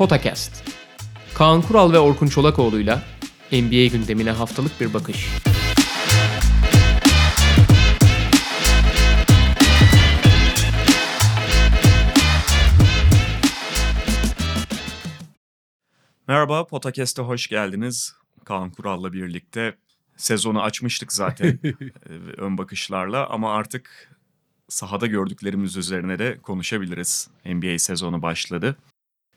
Potakast. Kaan Kural ve Orkun Çolakoğlu'yla NBA gündemine haftalık bir bakış. Merhaba, Potakest'e hoş geldiniz. Kaan Kural'la birlikte sezonu açmıştık zaten e, ön bakışlarla ama artık sahada gördüklerimiz üzerine de konuşabiliriz. NBA sezonu başladı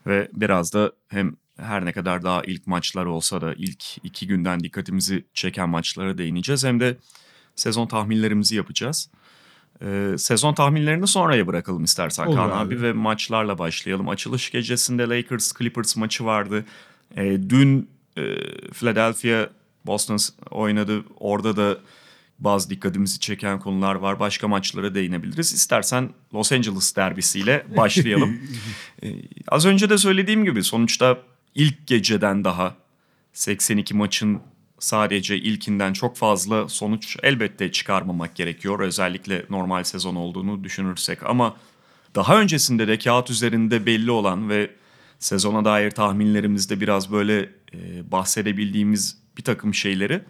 ve biraz da hem her ne kadar daha ilk maçlar olsa da ilk iki günden dikkatimizi çeken maçlara değineceğiz hem de sezon tahminlerimizi yapacağız. Ee, sezon tahminlerini sonraya bırakalım istersen Olur Kaan abi. abi. ve maçlarla başlayalım. Açılış gecesinde Lakers Clippers maçı vardı. Ee, dün e, Philadelphia Boston oynadı. Orada da bazı dikkatimizi çeken konular var. Başka maçlara değinebiliriz. İstersen Los Angeles derbisiyle başlayalım. Ee, az önce de söylediğim gibi sonuçta ilk geceden daha 82 maçın sadece ilkinden çok fazla sonuç elbette çıkarmamak gerekiyor. Özellikle normal sezon olduğunu düşünürsek ama daha öncesinde de kağıt üzerinde belli olan ve sezona dair tahminlerimizde biraz böyle e, bahsedebildiğimiz bir takım şeyleri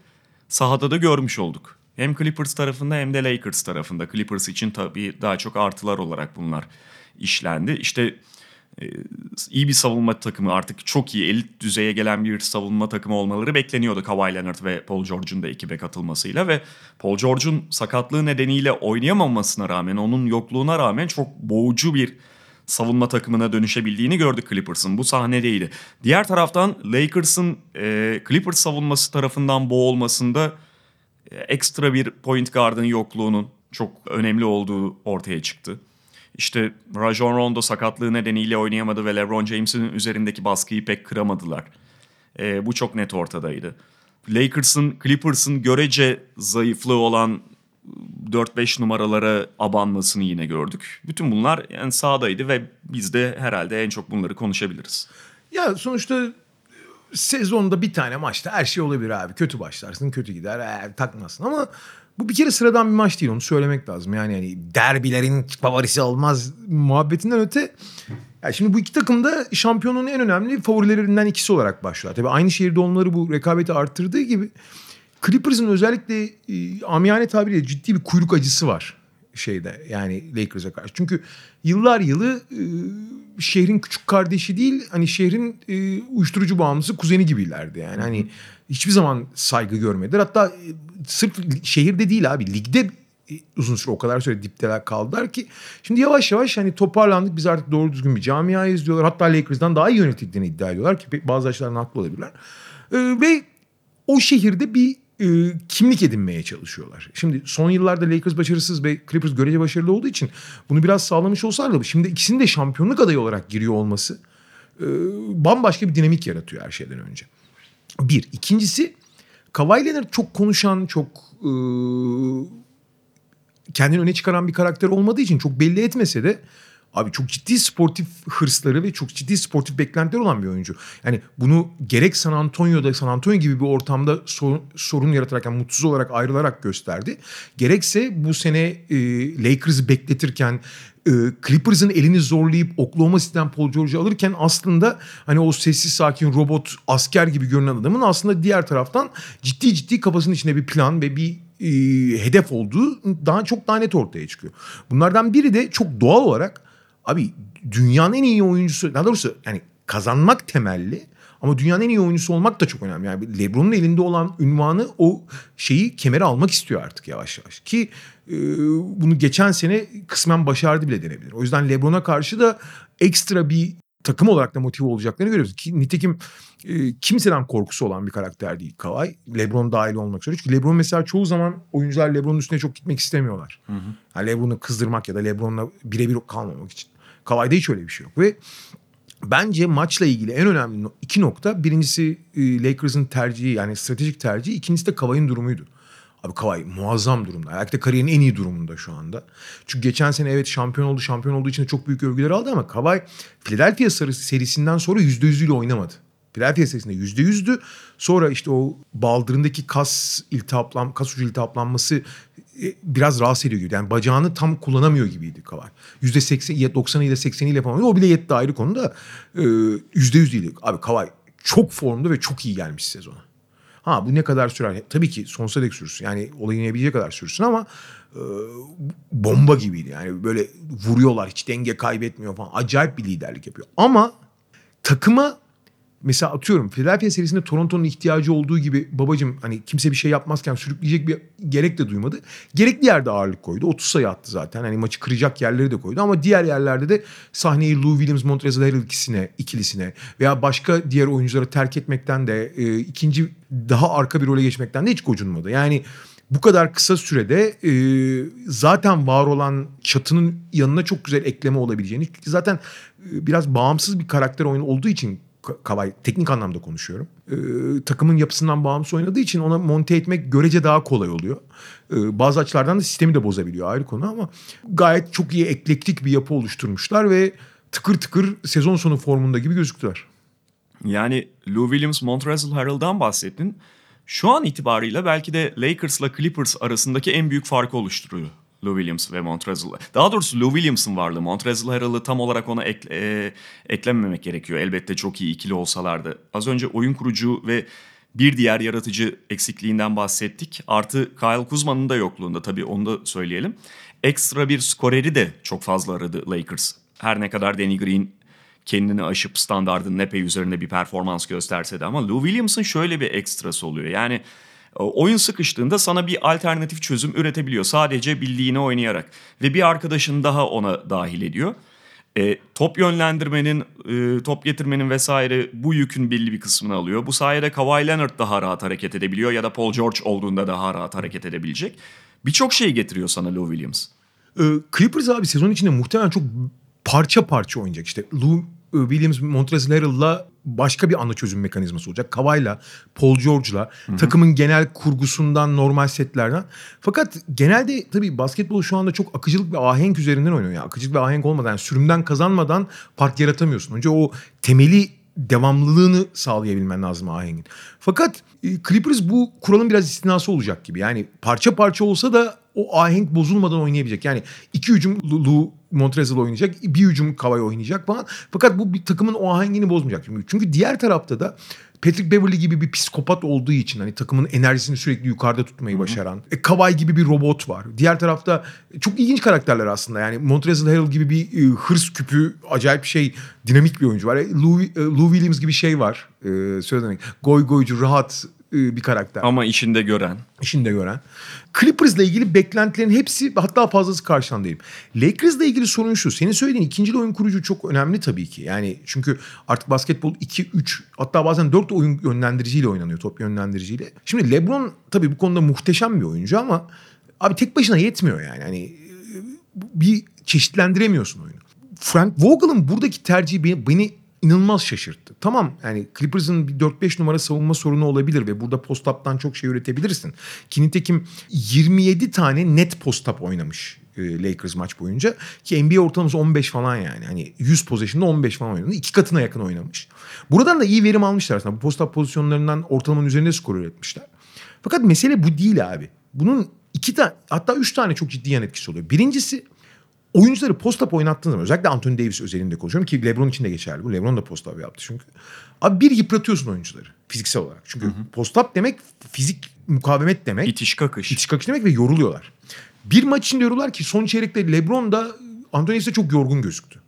sahada da görmüş olduk. Hem Clippers tarafında hem de Lakers tarafında. Clippers için tabii daha çok artılar olarak bunlar işlendi. İşte e, iyi bir savunma takımı artık çok iyi elit düzeye gelen bir savunma takımı olmaları bekleniyordu Kawhi Leonard ve Paul George'un da ekibe katılmasıyla ve Paul George'un sakatlığı nedeniyle oynayamamasına rağmen onun yokluğuna rağmen çok boğucu bir savunma takımına dönüşebildiğini gördük Clippers'ın. Bu sahnedeydi. Diğer taraftan Lakers'ın e, Clippers savunması tarafından boğulmasında ekstra bir point guard'ın yokluğunun çok önemli olduğu ortaya çıktı. İşte Rajon Rondo sakatlığı nedeniyle oynayamadı ve LeBron James'in üzerindeki baskıyı pek kıramadılar. E, bu çok net ortadaydı. Lakers'ın, Clippers'ın görece zayıflığı olan 4-5 numaralara abanmasını yine gördük. Bütün bunlar yani sahadaydı ve biz de herhalde en çok bunları konuşabiliriz. Ya sonuçta sezonda bir tane maçta her şey olabilir abi. Kötü başlarsın, kötü gider, ee, takmasın ama bu bir kere sıradan bir maç değil onu söylemek lazım. Yani yani derbilerin favorisi olmaz muhabbetinden öte. Ya şimdi bu iki takım da şampiyonun en önemli favorilerinden ikisi olarak başlıyor. Tabii aynı şehirde onları bu rekabeti arttırdığı gibi Clippers'ın özellikle e, amiyane tabiriyle ciddi bir kuyruk acısı var şeyde yani Lakers'a karşı. Çünkü yıllar yılı e, şehrin küçük kardeşi değil hani şehrin e, uyuşturucu bağımlısı kuzeni gibilerdi yani. Hani hiçbir zaman saygı görmediler. Hatta e, sırf şehirde değil abi ligde e, uzun süre o kadar süre dipteler kaldılar ki şimdi yavaş yavaş hani toparlandık biz artık doğru düzgün bir camiayız diyorlar. Hatta Lakers'dan daha iyi yönetildiğini iddia ediyorlar ki bazı açılardan haklı olabilirler. E, ve o şehirde bir e, kimlik edinmeye çalışıyorlar. Şimdi son yıllarda Lakers başarısız ve Clippers görece başarılı olduğu için bunu biraz sağlamış olsalar da şimdi ikisinin de şampiyonluk adayı olarak giriyor olması e, bambaşka bir dinamik yaratıyor her şeyden önce. Bir. İkincisi Kawhi Leonard çok konuşan, çok e, kendini öne çıkaran bir karakter olmadığı için çok belli etmese de Abi çok ciddi sportif hırsları ve çok ciddi sportif beklentiler olan bir oyuncu. Yani bunu gerek San Antonio'da San Antonio gibi bir ortamda sorun, sorun yaratarak yani mutsuz olarak ayrılarak gösterdi. Gerekse bu sene e, Lakers'ı bekletirken e, Clippers'ın elini zorlayıp Oklahoma City'den Paul George'u alırken aslında hani o sessiz sakin robot asker gibi görünen adamın aslında diğer taraftan ciddi ciddi kafasının içinde bir plan ve bir e, hedef olduğu daha çok daha net ortaya çıkıyor. Bunlardan biri de çok doğal olarak Abi dünyanın en iyi oyuncusu daha doğrusu yani kazanmak temelli ama dünyanın en iyi oyuncusu olmak da çok önemli. Yani LeBron'un elinde olan ünvanı o şeyi kemere almak istiyor artık yavaş yavaş. Ki e, bunu geçen sene kısmen başardı bile denebilir. O yüzden LeBron'a karşı da ekstra bir takım olarak da motive olacaklarını görüyoruz. Ki, nitekim e, kimseden korkusu olan bir karakter değil Kawhi. LeBron dahil olmak üzere. Çünkü LeBron mesela çoğu zaman oyuncular LeBron'un üstüne çok gitmek istemiyorlar. Hı hı. Yani LeBron'u kızdırmak ya da LeBron'la birebir kalmamak için. Kawhi'de hiç öyle bir şey yok. Ve bence maçla ilgili en önemli iki nokta. Birincisi e, Lakers'ın tercihi yani stratejik tercihi. İkincisi de Kawhi'nin durumuydu. Abi Kawhi muazzam durumda. Belki de kariyerin en iyi durumunda şu anda. Çünkü geçen sene evet şampiyon oldu. Şampiyon olduğu için de çok büyük övgüler aldı ama Kawhi Philadelphia serisinden sonra %100'üyle oynamadı. Philadelphia serisinde %100'dü. Sonra işte o baldırındaki kas iltihaplan, kas ucu iltihaplanması biraz rahatsız ediyor gibi. Yani bacağını tam kullanamıyor gibiydi Kavai. %80, 90'ıyla 80'iyle falan. O bile yetti ayrı konuda. E, %100 değil. Abi Kavai çok formda ve çok iyi gelmiş sezona. Ha bu ne kadar sürer? Tabii ki sonsuza dek sürsün. Yani olayı inebilecek kadar sürsün ama e, bomba gibiydi. Yani böyle vuruyorlar hiç denge kaybetmiyor falan. Acayip bir liderlik yapıyor. Ama takıma mesela atıyorum Philadelphia serisinde Toronto'nun ihtiyacı olduğu gibi babacım hani kimse bir şey yapmazken sürükleyecek bir gerek de duymadı. Gerekli yerde ağırlık koydu. 30 sayı attı zaten. Hani maçı kıracak yerleri de koydu ama diğer yerlerde de sahneyi Lou Williams, Montrezl Harrell ikisine, ikilisine veya başka diğer oyunculara terk etmekten de e, ikinci daha arka bir role geçmekten de hiç gocunmadı. Yani bu kadar kısa sürede e, zaten var olan çatının yanına çok güzel ekleme olabileceğini zaten e, biraz bağımsız bir karakter oyunu olduğu için Kavay teknik anlamda konuşuyorum. Ee, takımın yapısından bağımsız oynadığı için ona monte etmek görece daha kolay oluyor. Ee, bazı açılardan da sistemi de bozabiliyor ayrı konu ama gayet çok iyi eklektik bir yapı oluşturmuşlar ve tıkır tıkır sezon sonu formunda gibi gözüktüler. Yani Lou Williams, Montrezl Harrell'dan bahsettin. Şu an itibarıyla belki de Lakers'la Clippers arasındaki en büyük farkı oluşturuyor. Lou Williams ve Montrezl. Daha doğrusu Lou Williams'ın varlığı. Montrezl Harrell'ı tam olarak ona ek, e, eklememek gerekiyor. Elbette çok iyi ikili olsalardı. Az önce oyun kurucu ve bir diğer yaratıcı eksikliğinden bahsettik. Artı Kyle Kuzma'nın da yokluğunda tabii onu da söyleyelim. Ekstra bir skoreri de çok fazla aradı Lakers. Her ne kadar Danny Green kendini aşıp standardın epey üzerinde bir performans gösterse de ama Lou Williams'ın şöyle bir ekstrası oluyor. Yani oyun sıkıştığında sana bir alternatif çözüm üretebiliyor sadece bildiğini oynayarak ve bir arkadaşın daha ona dahil ediyor. E, top yönlendirmenin, e, top getirmenin vesaire bu yükün belli bir kısmını alıyor. Bu sayede Kawhi Leonard daha rahat hareket edebiliyor ya da Paul George olduğunda daha rahat hareket edebilecek. Birçok şey getiriyor sana Lou Williams. Ee, Clippers abi sezon içinde muhtemelen çok parça parça oynayacak. İşte Lou Williams, Montrezl Harrell'la başka bir ana çözüm mekanizması olacak. Kavay'la, Paul George'la, takımın genel kurgusundan, normal setlerden. Fakat genelde tabii basketbol şu anda çok akıcılık ve ahenk üzerinden oynuyor. Yani akıcılık ve ahenk olmadan, yani sürümden kazanmadan fark yaratamıyorsun. Önce o temeli devamlılığını sağlayabilmen lazım ahengin. Fakat e, Clippers bu kuralın biraz istinası olacak gibi. Yani parça parça olsa da o ahenk bozulmadan oynayabilecek. Yani iki hücum Lou Montrezl oynayacak, bir hücum Kavay oynayacak falan. Fakat bu bir takımın o ahengini bozmayacak. Çünkü diğer tarafta da Patrick Beverly gibi bir psikopat olduğu için hani takımın enerjisini sürekli yukarıda tutmayı başaran. E, Kawhi gibi bir robot var. Diğer tarafta çok ilginç karakterler aslında. Yani Montrezl Harrell gibi bir e, hırs küpü, acayip bir şey, dinamik bir oyuncu var. E, Lou, e, Lou Williams gibi şey var. E, söylemek. Goy goycu, rahat bir karakter. Ama işinde gören. İşinde gören. Clippers'la ilgili beklentilerin hepsi hatta fazlası karşılandayım. Lakers'la ilgili sorun şu. Senin söylediğin ikinci oyun kurucu çok önemli tabii ki. Yani çünkü artık basketbol 2, 3 hatta bazen 4 oyun yönlendiriciyle oynanıyor. Top yönlendiriciyle. Şimdi LeBron tabii bu konuda muhteşem bir oyuncu ama abi tek başına yetmiyor yani. Hani bir çeşitlendiremiyorsun oyunu. Frank Vogel'ın buradaki tercihi beni, beni inanılmaz şaşırttı. Tamam yani Clippers'ın bir 4-5 numara savunma sorunu olabilir ve burada post-up'tan çok şey üretebilirsin. Ki nitekim 27 tane net post-up oynamış e, Lakers maç boyunca. Ki NBA ortalaması 15 falan yani. Hani 100 pozisyonda 15 falan oynadı. İki katına yakın oynamış. Buradan da iyi verim almışlar aslında. Bu post-up pozisyonlarından ortalamanın üzerinde skor üretmişler. Fakat mesele bu değil abi. Bunun iki tane hatta üç tane çok ciddi yan etkisi oluyor. Birincisi oyuncuları post-up oynattığın zaman özellikle Anthony Davis özelinde konuşuyorum ki LeBron için de geçerli bu. LeBron da post-up yaptı çünkü. Abi bir yıpratıyorsun oyuncuları fiziksel olarak. Çünkü post-up demek fizik mukavemet demek. İtiş kakış. İtiş kakış demek ve yoruluyorlar. Bir maç içinde yoruluyorlar ki son çeyrekte LeBron da Anthony Davis de çok yorgun gözüktü.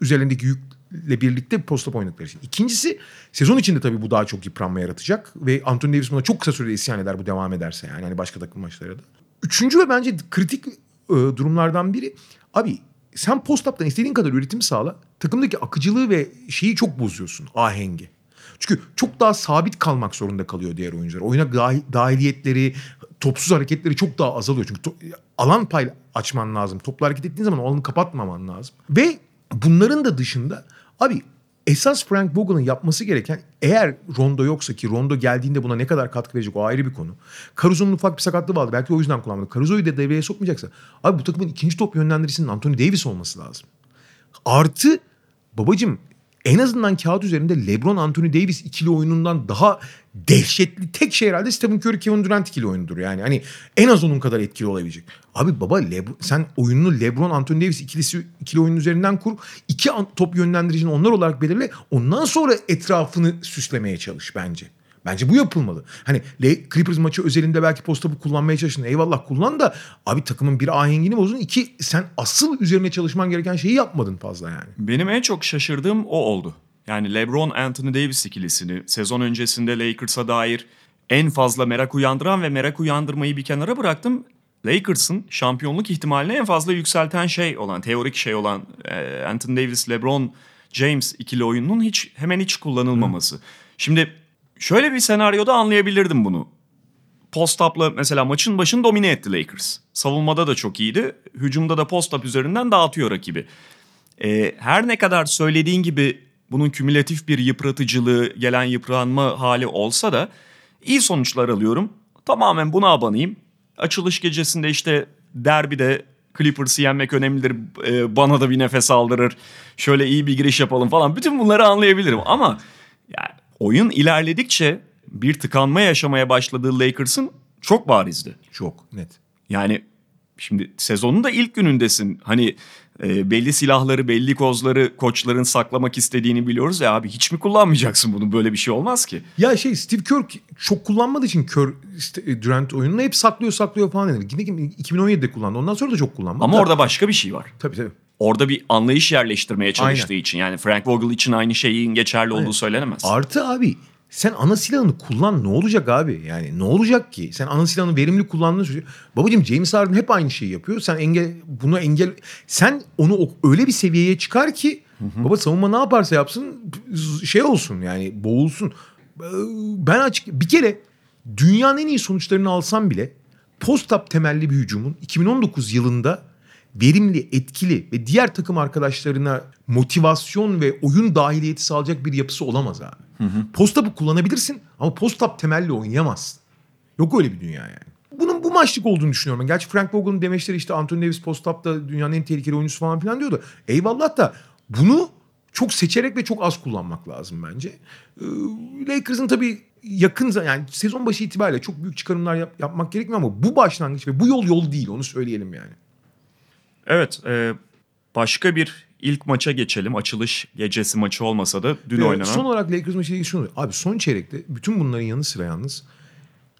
Üzerindeki yükle birlikte post-up oynadıkları için. İkincisi sezon içinde tabii bu daha çok yıpranma yaratacak ve Anthony Davis buna çok kısa sürede isyan eder bu devam ederse yani hani başka takım maçları da. Üçüncü ve bence kritik e, durumlardan biri abi sen post-up'tan istediğin kadar üretim sağla. Takımdaki akıcılığı ve şeyi çok bozuyorsun ahengi. Çünkü çok daha sabit kalmak zorunda kalıyor diğer oyuncular. Oyuna dahil, dahiliyetleri, topsuz hareketleri çok daha azalıyor. Çünkü to, alan pay açman lazım. Topla hareket ettiğin zaman alanı kapatmaman lazım. Ve bunların da dışında abi esas Frank Vogel'ın yapması gereken eğer Rondo yoksa ki Rondo geldiğinde buna ne kadar katkı verecek o ayrı bir konu. Caruso'nun ufak bir sakatlığı vardı. Belki o yüzden kullanmadı. Caruso'yu da devreye sokmayacaksa abi bu takımın ikinci top yönlendiricisinin Anthony Davis olması lazım. Artı babacım en azından kağıt üzerinde LeBron Anthony Davis ikili oyunundan daha dehşetli tek şey herhalde Stephen Curry Kevin Durant ikili oyunudur. Yani hani en az onun kadar etkili olabilecek. Abi baba Lebron, sen oyununu LeBron Anthony Davis ikilisi ikili oyunun üzerinden kur. İki top yönlendiricini onlar olarak belirle. Ondan sonra etrafını süslemeye çalış bence. Bence bu yapılmalı. Hani Clippers maçı özelinde belki post-up'ı kullanmaya çalışın. Eyvallah kullan da abi takımın bir ahengini bozun. İki sen asıl üzerine çalışman gereken şeyi yapmadın fazla yani. Benim en çok şaşırdığım o oldu. Yani LeBron Anthony Davis ikilisini sezon öncesinde Lakers'a dair en fazla merak uyandıran ve merak uyandırmayı bir kenara bıraktım. Lakers'ın şampiyonluk ihtimalini en fazla yükselten şey olan, teorik şey olan e, Anthony Davis, LeBron James ikili oyununun hiç hemen hiç kullanılmaması. Şimdi şöyle bir senaryoda anlayabilirdim bunu. Post-up'la mesela maçın başını domine etti Lakers. Savunmada da çok iyiydi. Hücumda da post-up üzerinden dağıtıyor rakibi. Ee, her ne kadar söylediğin gibi bunun kümülatif bir yıpratıcılığı, gelen yıpranma hali olsa da iyi sonuçlar alıyorum. Tamamen buna abanayım. Açılış gecesinde işte derbide Clippers'ı yenmek önemlidir. Ee, bana da bir nefes aldırır. Şöyle iyi bir giriş yapalım falan. Bütün bunları anlayabilirim ama ya, oyun ilerledikçe bir tıkanma yaşamaya başladığı Lakers'ın çok barizdi. Çok net. Yani şimdi sezonun da ilk günündesin. Hani e, belli silahları, belli kozları koçların saklamak istediğini biliyoruz ya abi hiç mi kullanmayacaksın bunu? Böyle bir şey olmaz ki. Ya şey Steve Kerr çok kullanmadığı için Kerr işte, Durant oyununu hep saklıyor saklıyor falan dedi. Yine 2017'de kullandı. Ondan sonra da çok kullanmadı. Ama da- orada başka bir şey var. Tabii tabii. Orada bir anlayış yerleştirmeye çalıştığı Aynen. için. Yani Frank Vogel için aynı şeyin geçerli olduğu Aynen. söylenemez. Artı abi sen ana silahını kullan ne olacak abi? Yani ne olacak ki? Sen ana silahını verimli kullandığın sürece. Babacığım James Harden hep aynı şeyi yapıyor. Sen engel bunu engel sen onu öyle bir seviyeye çıkar ki baba savunma ne yaparsa yapsın şey olsun yani boğulsun. Ben açık bir kere dünyanın en iyi sonuçlarını alsam bile post-up temelli bir hücumun 2019 yılında verimli, etkili ve diğer takım arkadaşlarına motivasyon ve oyun dahiliyeti sağlayacak bir yapısı olamaz abi. Post-up'ı kullanabilirsin ama post-up temelli oynayamazsın. Yok öyle bir dünya yani. Bunun bu maçlık olduğunu düşünüyorum. Gerçi Frank Vogel'ın demeçleri işte Anthony Davis post-up'ta dünyanın en tehlikeli oyuncusu falan filan diyordu. Eyvallah da bunu çok seçerek ve çok az kullanmak lazım bence. Ee, Lakers'ın tabii yakın yani sezon başı itibariyle çok büyük çıkarımlar yap- yapmak gerekmiyor ama bu başlangıç ve bu yol yol değil onu söyleyelim yani. Evet e, başka bir ilk maça geçelim. Açılış gecesi maçı olmasa da dün oynanan. Son olarak Lakers maçıyla ilgili şunu Abi son çeyrekte bütün bunların yanı sıra yalnız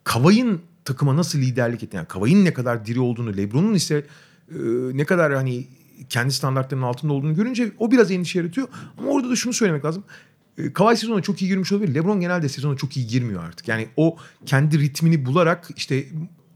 Kavay'ın takıma nasıl liderlik ettiğini, yani Kavay'ın ne kadar diri olduğunu, LeBron'un ise e, ne kadar hani kendi standartlarının altında olduğunu görünce o biraz endişe yaratıyor. Ama orada da şunu söylemek lazım. E, Kavay sezona çok iyi girmiş olabilir. LeBron genelde sezona çok iyi girmiyor artık. Yani o kendi ritmini bularak işte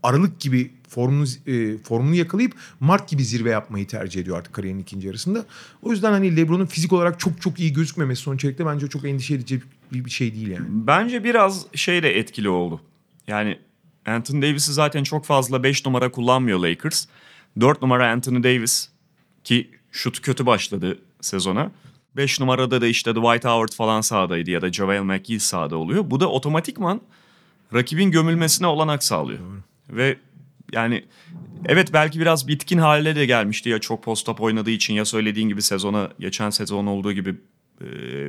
Aralık gibi formunu e, formunu yakalayıp Mart gibi zirve yapmayı tercih ediyor artık kariyerinin ikinci yarısında. O yüzden hani LeBron'un fizik olarak çok çok iyi gözükmemesi son çeyrekte bence çok endişe edici bir bir şey değil yani. Bence biraz şey de etkili oldu. Yani Anthony Davis'i zaten çok fazla 5 numara kullanmıyor Lakers. 4 numara Anthony Davis ki şut kötü başladı sezona. 5 numarada da işte Dwight Howard falan sahadaydı ya da JaVale McGee sahada oluyor. Bu da otomatikman rakibin gömülmesine olanak sağlıyor. Ve yani evet belki biraz bitkin hale de gelmişti ya çok post-up oynadığı için ya söylediğin gibi sezona geçen sezon olduğu gibi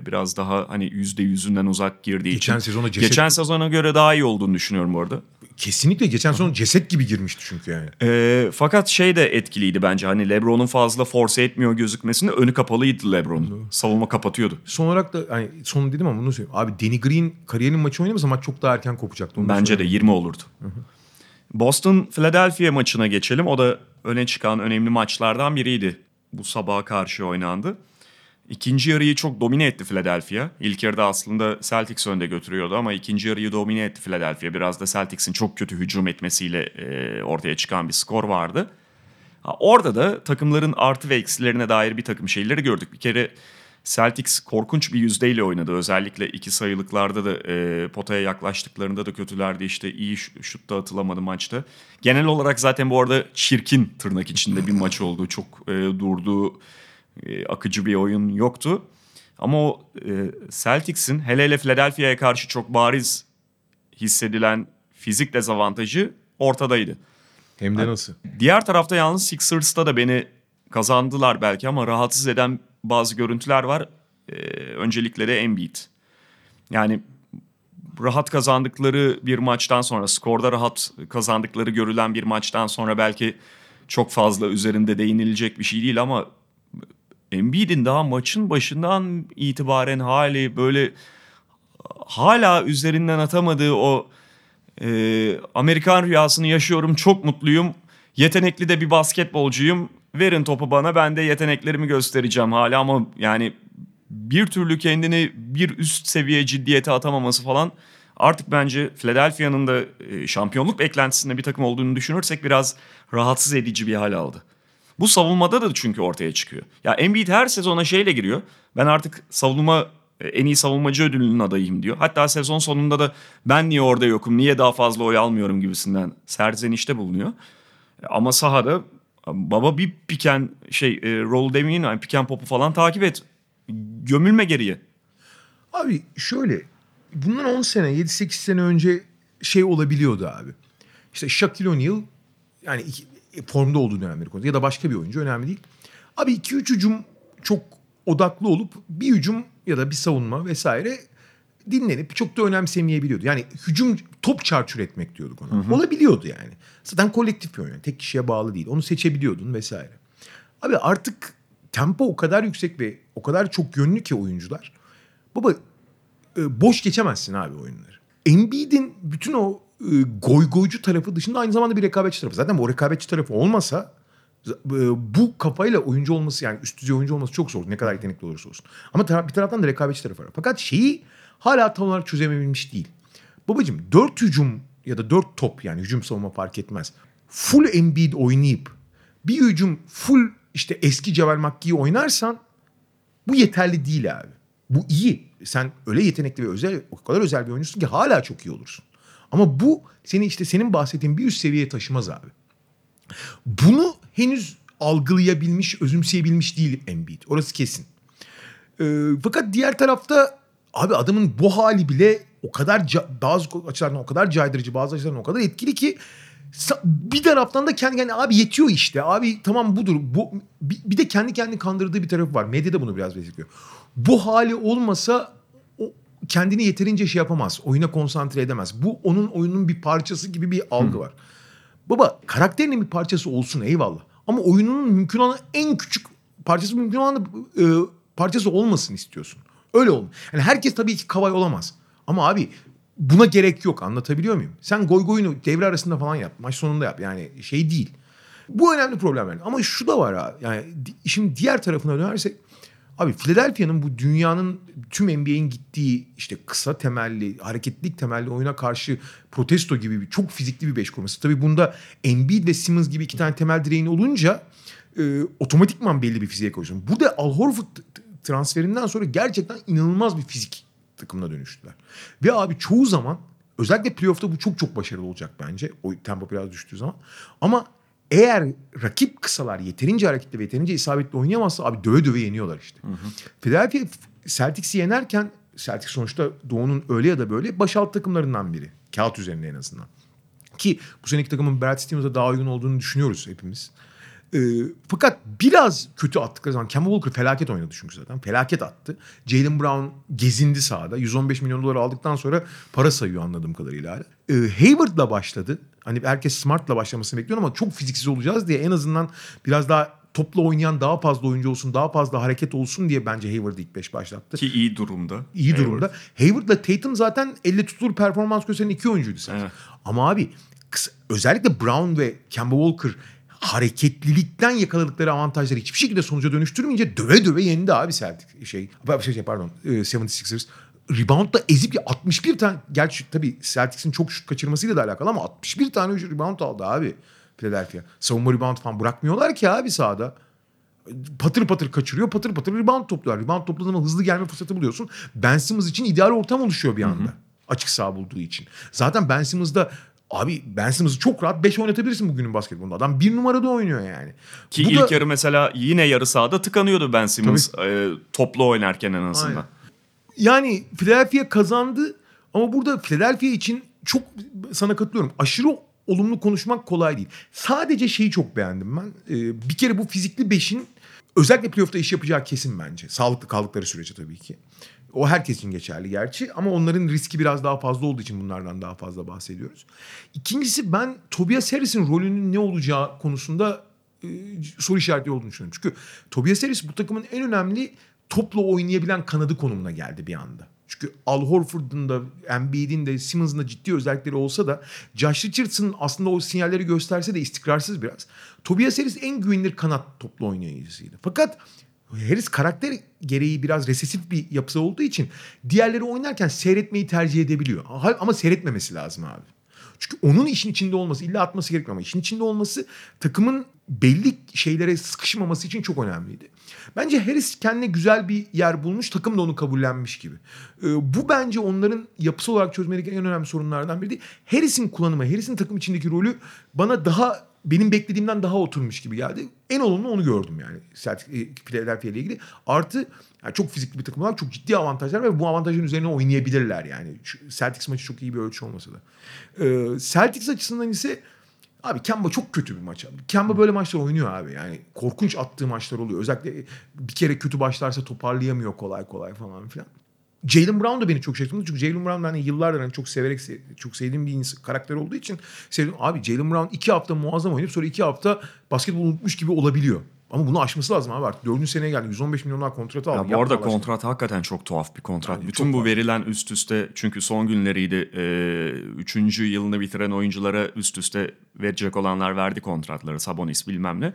biraz daha hani yüzde yüzünden uzak girdiği Geçen için. sezona ceset- Geçen sezona göre daha iyi olduğunu düşünüyorum bu arada. Kesinlikle geçen sezon ceset gibi girmişti çünkü yani. E, fakat şey de etkiliydi bence hani LeBron'un fazla force etmiyor gözükmesinde önü kapalıydı LeBron'un. Savunma kapatıyordu. Son olarak da hani son dedim ama bunu söyleyeyim. Abi Danny Green kariyerinin maçı oynamasa maç çok daha erken kopacaktı. Onu Bence de söyleyeyim. 20 olurdu. Boston Philadelphia maçına geçelim. O da öne çıkan önemli maçlardan biriydi. Bu sabaha karşı oynandı. İkinci yarıyı çok domine etti Philadelphia. İlk yarıda aslında Celtics önde götürüyordu ama ikinci yarıyı domine etti Philadelphia. Biraz da Celtics'in çok kötü hücum etmesiyle e, ortaya çıkan bir skor vardı. Orada da takımların artı ve eksilerine dair bir takım şeyleri gördük. Bir kere Celtics korkunç bir yüzdeyle oynadı. Özellikle iki sayılıklarda da e, potaya yaklaştıklarında da kötülerdi. İşte iyi şut da atılamadı maçta. Genel olarak zaten bu arada çirkin tırnak içinde bir maç oldu. Çok e, durduğu e, akıcı bir oyun yoktu. Ama o e, Celtics'in hele hele Philadelphia'ya karşı çok bariz hissedilen fizik dezavantajı ortadaydı. Hem de nasıl? Diğer tarafta yalnız Sixers'ta da beni kazandılar belki ama rahatsız eden bazı görüntüler var. e, öncelikleri Embiid. Yani rahat kazandıkları bir maçtan sonra, skorda rahat kazandıkları görülen bir maçtan sonra belki çok fazla üzerinde değinilecek bir şey değil ama Embiid'in daha maçın başından itibaren hali böyle hala üzerinden atamadığı o e, Amerikan rüyasını yaşıyorum çok mutluyum. Yetenekli de bir basketbolcuyum. Verin topu bana ben de yeteneklerimi göstereceğim hala ama yani bir türlü kendini bir üst seviye ciddiyete atamaması falan artık bence Philadelphia'nın da e, şampiyonluk beklentisinde bir takım olduğunu düşünürsek biraz rahatsız edici bir hal aldı. Bu savunmada da çünkü ortaya çıkıyor. Ya Embiid her sezona şeyle giriyor. Ben artık savunma e, en iyi savunmacı ödülünün adayıyım diyor. Hatta sezon sonunda da ben niye orada yokum, niye daha fazla oy almıyorum gibisinden serzenişte bulunuyor. Ama sahada baba bir piken şey e, roll demeyin yani piken popu falan takip et. Gömülme geriye. Abi şöyle bundan 10 sene 7-8 sene önce şey olabiliyordu abi. İşte Shaquille O'Neal yani iki, formda olduğu dönemleri konusu ya da başka bir oyuncu önemli değil. Abi 2-3 hücum çok odaklı olup bir hücum ya da bir savunma vesaire dinlenip çok da önemsemeyebiliyordu. Yani hücum top çarçur etmek diyorduk ona. Olabiliyordu yani. Zaten kolektif bir oyun. Tek kişiye bağlı değil. Onu seçebiliyordun vesaire. Abi artık tempo o kadar yüksek ve o kadar çok yönlü ki oyuncular. Baba e, boş geçemezsin abi oyunları. Embiid'in bütün o e, goy goycu tarafı dışında aynı zamanda bir rekabetçi tarafı. Zaten o rekabetçi tarafı olmasa e, bu kafayla oyuncu olması yani üst düzey oyuncu olması çok zor. Ne kadar yetenekli olursa olsun. Ama bir taraftan da rekabetçi tarafı var. Fakat şeyi hala tam olarak çözemebilmiş değil. Babacım dört hücum ya da dört top yani hücum savunma fark etmez. Full Embiid oynayıp bir hücum full işte eski Cevel Makki'yi oynarsan bu yeterli değil abi. Bu iyi. Sen öyle yetenekli ve özel o kadar özel bir oyuncusun ki hala çok iyi olursun. Ama bu seni işte senin bahsettiğin bir üst seviyeye taşımaz abi. Bunu henüz algılayabilmiş, özümseyebilmiş değil Embiid. Orası kesin. Ee, fakat diğer tarafta abi adamın bu hali bile o kadar bazı açılardan o kadar caydırıcı, bazı açılardan o kadar etkili ki bir taraftan da kendi kendine abi yetiyor işte. Abi tamam budur. Bu bir, bir de kendi kendini kandırdığı bir tarafı var. Medyada bunu biraz destekliyor. Bu hali olmasa o kendini yeterince şey yapamaz. Oyuna konsantre edemez. Bu onun oyunun bir parçası gibi bir algı var. Baba karakterinin bir parçası olsun eyvallah. Ama oyununun mümkün olan en küçük parçası mümkün olan da, e, parçası olmasın istiyorsun. Öyle olun. Yani herkes tabii ki kavay olamaz. Ama abi buna gerek yok anlatabiliyor muyum? Sen goy goyunu devre arasında falan yap. Maç sonunda yap. Yani şey değil. Bu önemli problemler. Ama şu da var abi. Yani di- işin diğer tarafına dönersek Abi Philadelphia'nın bu dünyanın tüm NBA'in gittiği işte kısa temelli, hareketlilik temelli oyuna karşı protesto gibi bir çok fizikli bir beş kurması. Tabii bunda Embiid ve Simmons gibi iki tane temel direğin olunca e, otomatikman belli bir fiziğe koyuyorsun. Burada Al Horford transferinden sonra gerçekten inanılmaz bir fizik takımına dönüştüler. Ve abi çoğu zaman özellikle playoff'ta bu çok çok başarılı olacak bence. O tempo biraz düştüğü zaman. Ama eğer rakip kısalar yeterince hareketli ve yeterince isabetli oynayamazsa abi döve döve yeniyorlar işte. Philadelphia Celtics'i yenerken Celtics sonuçta Doğu'nun öyle ya da böyle baş alt takımlarından biri. Kağıt üzerinde en azından. Ki bu seneki takımın Brad Stevens'a daha uygun olduğunu düşünüyoruz hepimiz. Ee, fakat biraz kötü attıkları zaman Kemba Walker felaket oynadı çünkü zaten. Felaket attı. Jalen Brown gezindi sahada. 115 milyon dolar aldıktan sonra para sayıyor anladığım kadarıyla hala. Ee, Hayward'la başladı. Hani herkes Smart'la başlamasını bekliyor ama çok fiziksiz olacağız diye en azından biraz daha topla oynayan daha fazla oyuncu olsun, daha fazla hareket olsun diye bence Hayward'ı ilk beş başlattı. Ki iyi durumda. İyi Hayward. durumda. Hayward'la Tatum zaten elle tutulur performans gösteren iki oyuncuydu zaten. Evet. Ama abi özellikle Brown ve Kemba Walker hareketlilikten yakaladıkları avantajları hiçbir şekilde sonuca dönüştürmeyince döve döve yendi abi Celtic şey. Şey, şey pardon e, 76ers. Rebound'da ezip ya 61 tane gerçi tabii Celtics'in çok şut kaçırmasıyla da alakalı ama 61 tane rebound aldı abi Philadelphia. Savunma rebound falan bırakmıyorlar ki abi sahada patır patır kaçırıyor, patır patır rebound topluyor. Rebound topladığın zaman hızlı gelme fırsatı buluyorsun. Ben Simmons için ideal ortam oluşuyor bir anda. Açık saha bulduğu için. Zaten Ben Simmons'da abi Ben Simmons'ı çok rahat 5 oynatabilirsin bugünün basketbolunda. Adam bir numarada oynuyor yani. Ki Bu ilk da- yarı mesela yine yarı sahada tıkanıyordu Ben Simmons e, toplu oynarken en azından. Aynen. Yani Philadelphia kazandı ama burada Philadelphia için çok sana katılıyorum. Aşırı olumlu konuşmak kolay değil. Sadece şeyi çok beğendim ben. Ee, bir kere bu fizikli beşin özellikle playoff'ta iş yapacağı kesin bence. Sağlıklı kaldıkları sürece tabii ki. O herkes için geçerli gerçi ama onların riski biraz daha fazla olduğu için bunlardan daha fazla bahsediyoruz. İkincisi ben Tobias Harris'in rolünün ne olacağı konusunda e, soru işareti olduğunu düşünüyorum. Çünkü Tobias Harris bu takımın en önemli topla oynayabilen kanadı konumuna geldi bir anda. Çünkü Al Horford'un da Embiid'in de Simmons'ın da ciddi özellikleri olsa da Josh Richardson aslında o sinyalleri gösterse de istikrarsız biraz. Tobias Harris en güvenilir kanat toplu oynayıcısıydı. Fakat Harris karakter gereği biraz resesif bir yapısı olduğu için diğerleri oynarken seyretmeyi tercih edebiliyor. Ama seyretmemesi lazım abi. Çünkü onun işin içinde olması illa atması gerekmiyor ama işin içinde olması takımın belli şeylere sıkışmaması için çok önemliydi. Bence Harris kendine güzel bir yer bulmuş. Takım da onu kabullenmiş gibi. Ee, bu bence onların yapısı olarak çözmeleri en önemli sorunlardan biri değil. Harris'in kullanımı, Harris'in takım içindeki rolü bana daha benim beklediğimden daha oturmuş gibi geldi. En olumlu onu gördüm yani Celtic, Philadelphia ile ilgili. Artı yani çok fizikli bir takım olarak çok ciddi avantajlar ve bu avantajın üzerine oynayabilirler yani. Celtics maçı çok iyi bir ölçü olmasa da. Ee, Celtics açısından ise Abi Kemba çok kötü bir maç. Kemba böyle maçlar oynuyor abi. Yani korkunç attığı maçlar oluyor. Özellikle bir kere kötü başlarsa toparlayamıyor kolay kolay falan filan. Jalen Brown da beni çok şaşırttı. Çünkü Jalen Brown hani yıllardır hani çok severek çok sevdiğim bir insan, karakter olduğu için sevdim. Abi Jalen Brown iki hafta muazzam oynayıp sonra iki hafta basketbol unutmuş gibi olabiliyor. Ama bunu aşması lazım abi artık. Dördüncü seneye geldi. 115 milyonlar kontratı aldı. Ya bu arada kontrat hakikaten çok tuhaf bir kontrat. Yani Bütün bu var. verilen üst üste çünkü son günleriydi. E, üçüncü yılını bitiren oyunculara üst üste verecek olanlar verdi kontratları. Sabonis bilmem ne.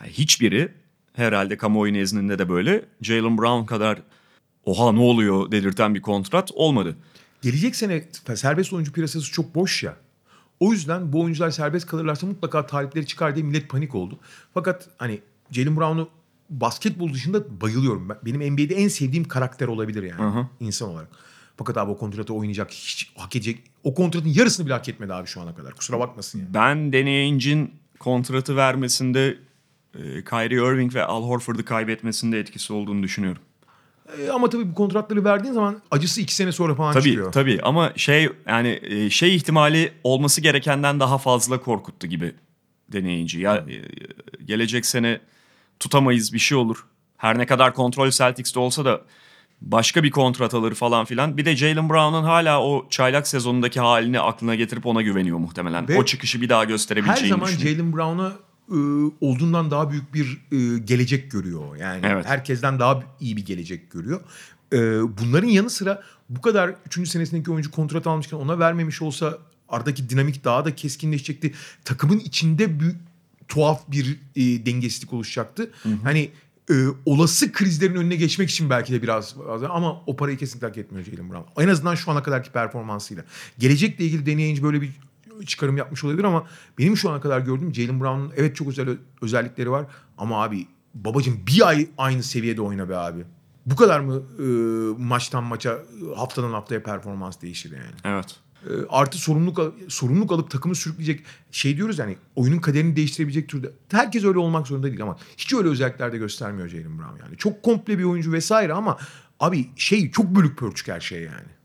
Yani hiçbiri herhalde kamuoyu nezdinde de böyle Jalen Brown kadar oha ne oluyor delirten bir kontrat olmadı. Gelecek sene serbest oyuncu piyasası çok boş ya. O yüzden bu oyuncular serbest kalırlarsa mutlaka talipleri çıkar diye millet panik oldu. Fakat hani Jalen Brown'u basketbol dışında bayılıyorum. Benim NBA'de en sevdiğim karakter olabilir yani Hı-hı. insan olarak. Fakat abi o kontratı oynayacak, hiç hak edecek. O kontratın yarısını bile hak etmedi abi şu ana kadar. Kusura bakmasın yani. Ben Danny kontratı vermesinde e, Kyrie Irving ve Al Horford'u kaybetmesinde etkisi olduğunu düşünüyorum. E, ama tabii bu kontratları verdiğin zaman acısı iki sene sonra falan tabii, çıkıyor. Tabii ama şey yani e, şey ihtimali olması gerekenden daha fazla korkuttu gibi deneyinci. Ya e, gelecek sene tutamayız bir şey olur. Her ne kadar kontrol Celtics'te olsa da başka bir kontrat alır falan filan. Bir de Jalen Brown'un hala o çaylak sezonundaki halini aklına getirip ona güveniyor muhtemelen. Ve o çıkışı bir daha gösterebileceğini Her zaman Jalen Brown'a e, olduğundan daha büyük bir e, gelecek görüyor. Yani evet. herkesten daha iyi bir gelecek görüyor. E, bunların yanı sıra bu kadar 3. senesindeki oyuncu kontrat almışken ona vermemiş olsa aradaki dinamik daha da keskinleşecekti. Takımın içinde bir tuhaf bir e, dengesizlik oluşacaktı. Hı hı. Hani e, olası krizlerin önüne geçmek için belki de biraz ama o parayı kesinlikle hak etmiyor Jalen Brown. En azından şu ana kadarki performansıyla. Gelecekle ilgili deneyince böyle bir çıkarım yapmış olabilir ama benim şu ana kadar gördüğüm Jalen Brown'un evet çok özel özellikleri var ama abi babacım bir ay aynı seviyede oyna be abi. Bu kadar mı e, maçtan maça haftadan haftaya performans değişir yani? Evet. E, artı sorumluluk sorumluluk alıp takımı sürükleyecek şey diyoruz yani oyunun kaderini değiştirebilecek türde. Herkes öyle olmak zorunda değil ama hiç öyle özellikler de göstermiyor Jalen Brown yani. Çok komple bir oyuncu vesaire ama abi şey çok bölük pörçük her şey yani.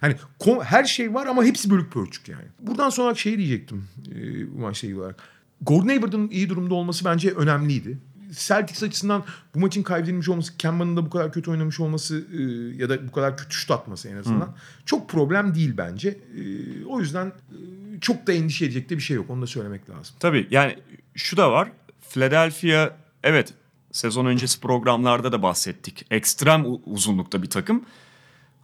Hani her şey var ama hepsi bölük pörçük yani. Buradan sonra şey diyecektim e, bu maçla ilgili olarak. Gordon Hayward'ın iyi durumda olması bence önemliydi. Celtics açısından bu maçın kaybedilmiş olması, Kemba'nın da bu kadar kötü oynamış olması e, ya da bu kadar kötü şut atması en azından Hı. çok problem değil bence. E, o yüzden e, çok da endişe edecek de bir şey yok. Onu da söylemek lazım. Tabii yani şu da var. Philadelphia evet sezon öncesi programlarda da bahsettik. Ekstrem uzunlukta bir takım.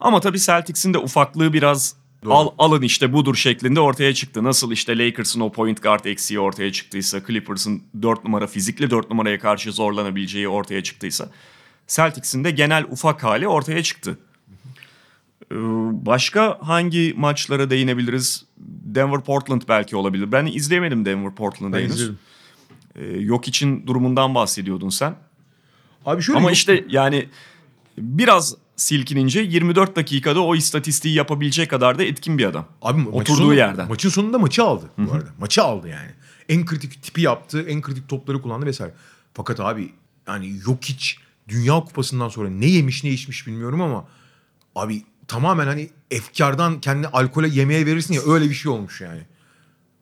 Ama tabii Celtics'in de ufaklığı biraz Al, alın işte budur şeklinde ortaya çıktı. Nasıl işte Lakers'ın o point guard eksiği ortaya çıktıysa, Clippers'ın 4 numara fizikli 4 numaraya karşı zorlanabileceği ortaya çıktıysa, Celtics'in de genel ufak hali ortaya çıktı. Ee, başka hangi maçlara değinebiliriz? Denver Portland belki olabilir. Ben izleyemedim Denver Portland'ı henüz. İzledim. Ee, yok için durumundan bahsediyordun sen. Abi şöyle Ama yok. işte yani biraz silkinince 24 dakikada o istatistiği yapabilecek kadar da etkin bir adam. Abi oturduğu sonu, yerden. Maçın sonunda maçı aldı bu Hı-hı. arada. Maçı aldı yani. En kritik tipi yaptı, en kritik topları kullandı vesaire. Fakat abi yani yok hiç Dünya Kupası'ndan sonra ne yemiş ne içmiş bilmiyorum ama abi tamamen hani efkardan kendini alkole yemeğe verirsin ya öyle bir şey olmuş yani.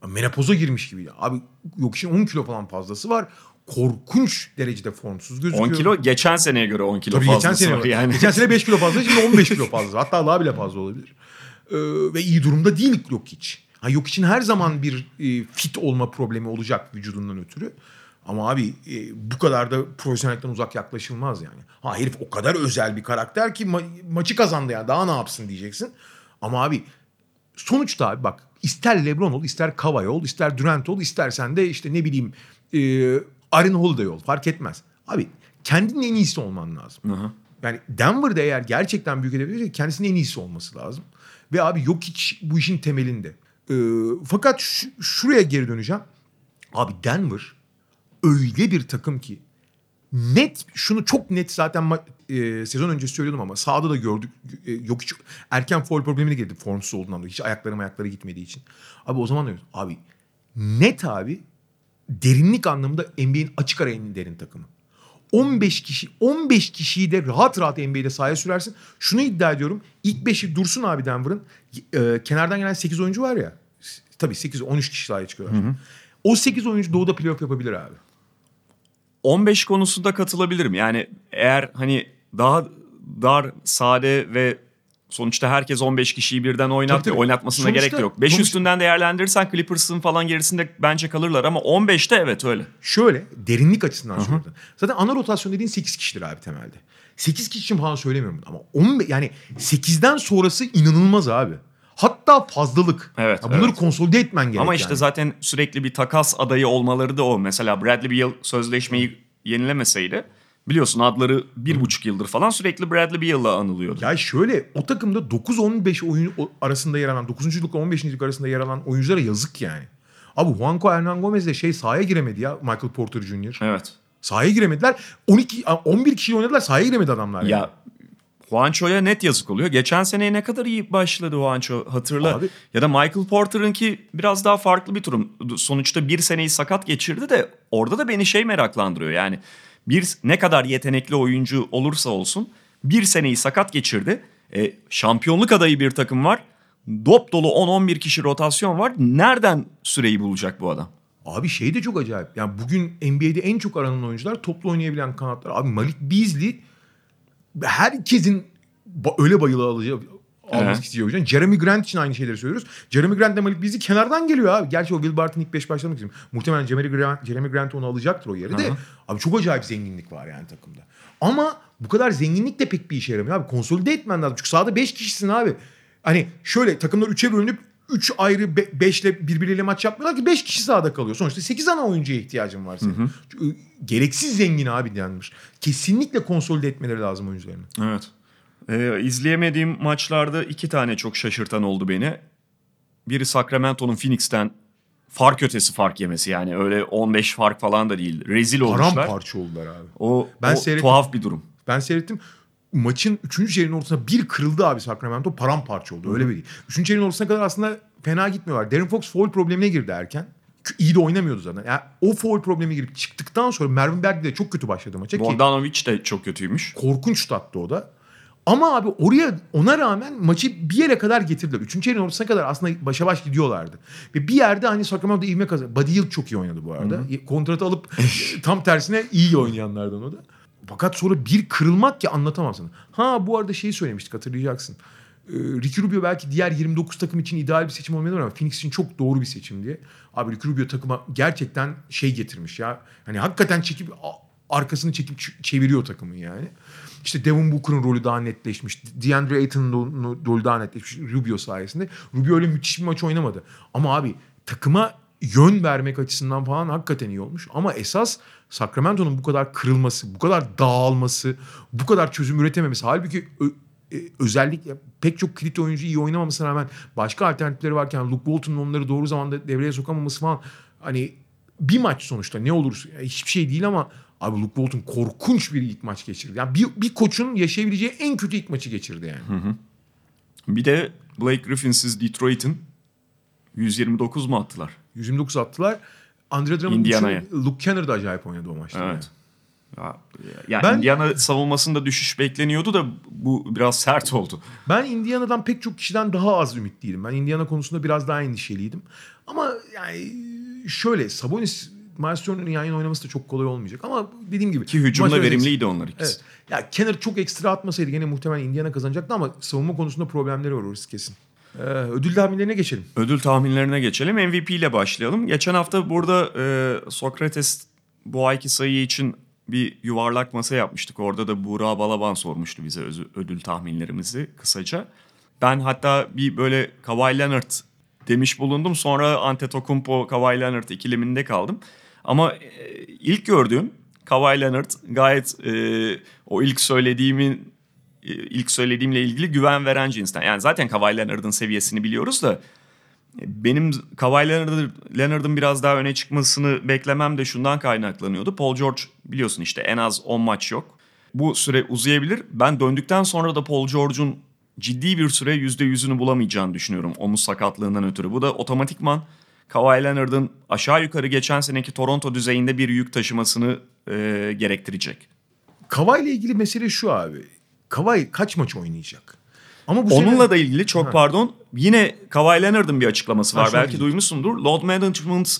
Menopoza girmiş gibi. Abi yok işin 10 kilo falan fazlası var. Korkunç derecede formsuz gözüküyor. 10 kilo geçen seneye göre 10 kilo Tabii geçen fazlası sene var yani. Geçen sene 5 kilo fazla, şimdi 15 kilo fazla. Hatta daha bile fazla olabilir. Ee, ve iyi durumda değil yok hiç. Ha yok için her zaman bir e, fit olma problemi olacak vücudundan ötürü. Ama abi e, bu kadar da profesyonellikten uzak yaklaşılmaz yani. Ha herif o kadar özel bir karakter ki ma- maçı kazandı yani daha ne yapsın diyeceksin. Ama abi sonuçta abi bak ister Lebron ol, ister Kawhi ol, ister Durant ol, istersen de işte ne bileyim e, Aaron Holiday ol fark etmez. Abi kendinin en iyisi olman lazım. Hı. Yani Denver'da eğer gerçekten büyük edebilirse kendisinin en iyisi olması lazım. Ve abi yok hiç bu işin temelinde. Ee, fakat şu- şuraya geri döneceğim. Abi Denver öyle bir takım ki net şunu çok net zaten e, sezon önce söylüyordum ama sahada da gördük. E, yok hiç erken foul problemine girdi formsuz olduğundan dolayı. Hiç ayakları ayakları gitmediği için. Abi o zaman da abi net abi derinlik anlamında NBA'in açık ara en derin takımı. 15 kişi 15 kişiyi de rahat rahat NBA'de sahaya sürersin. Şunu iddia ediyorum. İlk 5'i dursun abi Denver'ın. E, kenardan gelen 8 oyuncu var ya. Tabii 8 13 kişi sahaya çıkıyorlar. O 8 oyuncu doğuda playoff yapabilir abi. 15 konusunda katılabilirim. Yani eğer hani daha dar, sade ve sonuçta herkes 15 kişiyi birden oynat Tabii, tabii. oynatmasına Sonuçta- gerek de yok. 5 sonuçta- üstünden değerlendirirsen Clippers'ın falan gerisinde bence kalırlar ama 15'te evet öyle. Şöyle derinlik açısından söylüyorum. Zaten ana rotasyon dediğin 8 kişidir abi temelde. 8 kişi için falan söylemiyorum ama 15 yani 8'den sonrası inanılmaz abi. Hatta fazlalık. Evet, Ya bunları evet. konsolide etmen gerek Ama işte yani. zaten sürekli bir takas adayı olmaları da o. Mesela Bradley Beal sözleşmeyi yenilemeseydi biliyorsun adları bir buçuk yıldır falan sürekli Bradley Beal'la anılıyordu. Ya şöyle o takımda 9-15 oyun arasında yer alan 9. 15. arasında yer alan oyunculara yazık yani. Abi Juanco Hernan Gomez de şey sahaya giremedi ya Michael Porter Jr. Evet. Sahaya giremediler. 12 11 kişi oynadılar sahaya giremedi adamlar. yani. Ya Juancho'ya net yazık oluyor. Geçen seneye ne kadar iyi başladı Juancho hatırla. Abi- Ya da Michael Porter'ınki biraz daha farklı bir durum. Sonuçta bir seneyi sakat geçirdi de orada da beni şey meraklandırıyor. Yani bir ne kadar yetenekli oyuncu olursa olsun bir seneyi sakat geçirdi. E, şampiyonluk adayı bir takım var. Dop dolu 10-11 kişi rotasyon var. Nereden süreyi bulacak bu adam? Abi şey de çok acayip. Yani bugün NBA'de en çok aranan oyuncular toplu oynayabilen kanatlar. Abi Malik Beasley herkesin öyle bayılı alacağı alması Evet. isteyeceği oyuncu. Jeremy Grant için aynı şeyleri söylüyoruz. Jeremy Grant de Malik Beasley kenardan geliyor abi. Gerçi o Will Barton ilk 5 başlamak için. Muhtemelen Jeremy Grant, Jeremy Grant onu alacaktır o yeri de. Abi çok acayip zenginlik var yani takımda. Ama bu kadar zenginlik de pek bir işe yaramıyor abi. Konsolide etmen lazım. Çünkü sahada 5 kişisin abi. Hani şöyle takımlar 3'e bölünüp 3 ayrı 5 ile birbiriyle maç yapmıyorlar ki 5 kişi sahada kalıyor. Sonuçta 8 ana oyuncuya ihtiyacın var senin. Çünkü Gereksiz zengin abi denmiş. Kesinlikle konsolide etmeleri lazım oyuncularını. Evet. Ee, izleyemediğim maçlarda iki tane çok şaşırtan oldu beni. Biri Sacramento'nun Phoenix'ten fark ötesi fark yemesi yani öyle 15 fark falan da değil. Rezil olmuşlar. Paramparça oldular abi. O, Ben o seyrettim. tuhaf bir durum. Ben seyrettim. Maçın 3. çeyreğinin ortasında bir kırıldı abi Sacramento. Paramparça oldu. Öyle bir değil. 3. çeyreğin ortasına kadar aslında fena gitmiyorlar. Darren Fox foul problemine girdi erken. İyi de oynamıyordu zaten. Yani o foul problemi girip çıktıktan sonra Mervin Bagley de çok kötü başladı maça Bogdanovic de çok kötüymüş. korkunç tattı o da. Ama abi oraya ona rağmen maçı bir yere kadar getirdiler. Üçüncü çeyreğin ortasına kadar aslında başa baş gidiyorlardı. Ve bir yerde hani Sacramento ivme kazandı. Buddy Hield çok iyi oynadı bu arada. Kontratı alıp tam tersine iyi oynayanlardan o da. Fakat sonra bir kırılmak ki anlatamam sana. Ha bu arada şeyi söylemiştik hatırlayacaksın. Ee, Ricky Rubio belki diğer 29 takım için ideal bir seçim olmayabilir ama Phoenix için çok doğru bir seçim diye. Abi Ricky Rubio takıma gerçekten şey getirmiş ya. Hani hakikaten çekip arkasını çekip çeviriyor takımın yani. İşte Devin Booker'ın rolü daha netleşmiş. DeAndre Ayton'un ro- rolü daha netleşmiş Rubio sayesinde. Rubio öyle müthiş bir maç oynamadı. Ama abi takıma yön vermek açısından falan hakikaten iyi olmuş. Ama esas Sacramento'nun bu kadar kırılması, bu kadar dağılması, bu kadar çözüm üretememesi. Halbuki e, özellikle pek çok kilit oyuncu iyi oynamamasına rağmen başka alternatifleri varken Luke Walton'un onları doğru zamanda devreye sokamaması falan hani bir maç sonuçta ne olur hiçbir şey değil ama abi Luke Walton korkunç bir ilk maç geçirdi. Yani bir, bir koçun yaşayabileceği en kötü ilk maçı geçirdi yani. Bir de Blake Griffin'siz Detroit'in 129 mu attılar? 129 attılar. Andre Drummond, Indiana'ya. Luke Kenner da acayip oynadı o maçta. Evet. Ya, ya Ben- Indiana savunmasında düşüş bekleniyordu da bu biraz sert oldu. Ben Indiana'dan pek çok kişiden daha az ümitliydim. Ben Indiana konusunda biraz daha endişeliydim. Ama yani şöyle Sabonis Turner'ın yan oynaması da çok kolay olmayacak. Ama dediğim gibi. Ki hücumda verimliydi onlar ikisi. Evet. Ya Kenner çok ekstra atmasaydı gene muhtemelen Indiana kazanacaktı ama savunma konusunda problemleri var orası kesin. Ee, ödül tahminlerine geçelim. Ödül tahminlerine geçelim. MVP ile başlayalım. Geçen hafta burada e, Sokrates bu ayki sayı için bir yuvarlak masa yapmıştık. Orada da Buğra Balaban sormuştu bize ödül tahminlerimizi kısaca. Ben hatta bir böyle Kawhi Leonard demiş bulundum. Sonra Antetokounmpo Kawhi Leonard ikileminde kaldım. Ama e, ilk gördüğüm Kawhi Leonard gayet e, o ilk söylediğimin e, ilk söylediğimle ilgili güven veren cinsten. Yani zaten Kawhi Leonard'ın seviyesini biliyoruz da benim Kawhi Leonard'ın, Leonard'ın biraz daha öne çıkmasını beklemem de şundan kaynaklanıyordu. Paul George biliyorsun işte en az 10 maç yok. Bu süre uzayabilir. Ben döndükten sonra da Paul George'un ciddi bir süre %100'ünü bulamayacağını düşünüyorum omuz sakatlığından ötürü. Bu da otomatikman Kawhi Leonard'ın aşağı yukarı geçen seneki Toronto düzeyinde bir yük taşımasını e, gerektirecek. Kavay ile ilgili mesele şu abi. Kavay kaç maç oynayacak? Ama bu Onunla sene- da ilgili çok pardon yine Kawhi Leonard'ın bir açıklaması Ha, var. şunu Belki diyecektim. duymuşsundur. Load management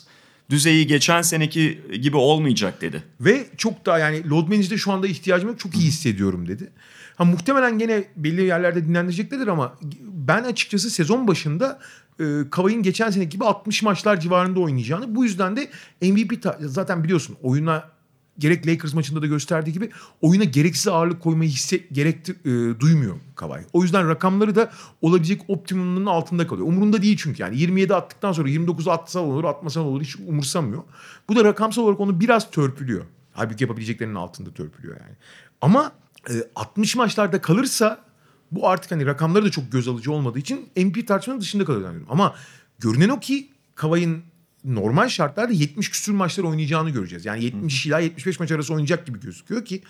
düzeyi geçen seneki gibi olmayacak dedi. Ve çok daha yani load manage'de şu anda ihtiyacım yok. Çok iyi hissediyorum dedi. Ha muhtemelen gene belli yerlerde dinlendireceklerdir ama ben açıkçası sezon başında e, Kavay'ın geçen seneki gibi 60 maçlar civarında oynayacağını. Bu yüzden de MVP zaten biliyorsun oyuna gerek Lakers maçında da gösterdiği gibi oyuna gereksiz ağırlık koymayı hisse gerektir e, duymuyor Kavay. O yüzden rakamları da olabilecek optimumunun altında kalıyor. Umurunda değil çünkü yani 27 attıktan sonra 29 atsa olur atmasa olur hiç umursamıyor. Bu da rakamsal olarak onu biraz törpülüyor. Halbuki yapabileceklerinin altında törpülüyor yani. Ama e, 60 maçlarda kalırsa bu artık hani rakamları da çok göz alıcı olmadığı için MVP tartışmanın dışında kalıyor zannediyorum. Ama görünen o ki Kavay'ın normal şartlarda 70 küsür maçlar oynayacağını göreceğiz. Yani 70 ila 75 maç arası oynayacak gibi gözüküyor ki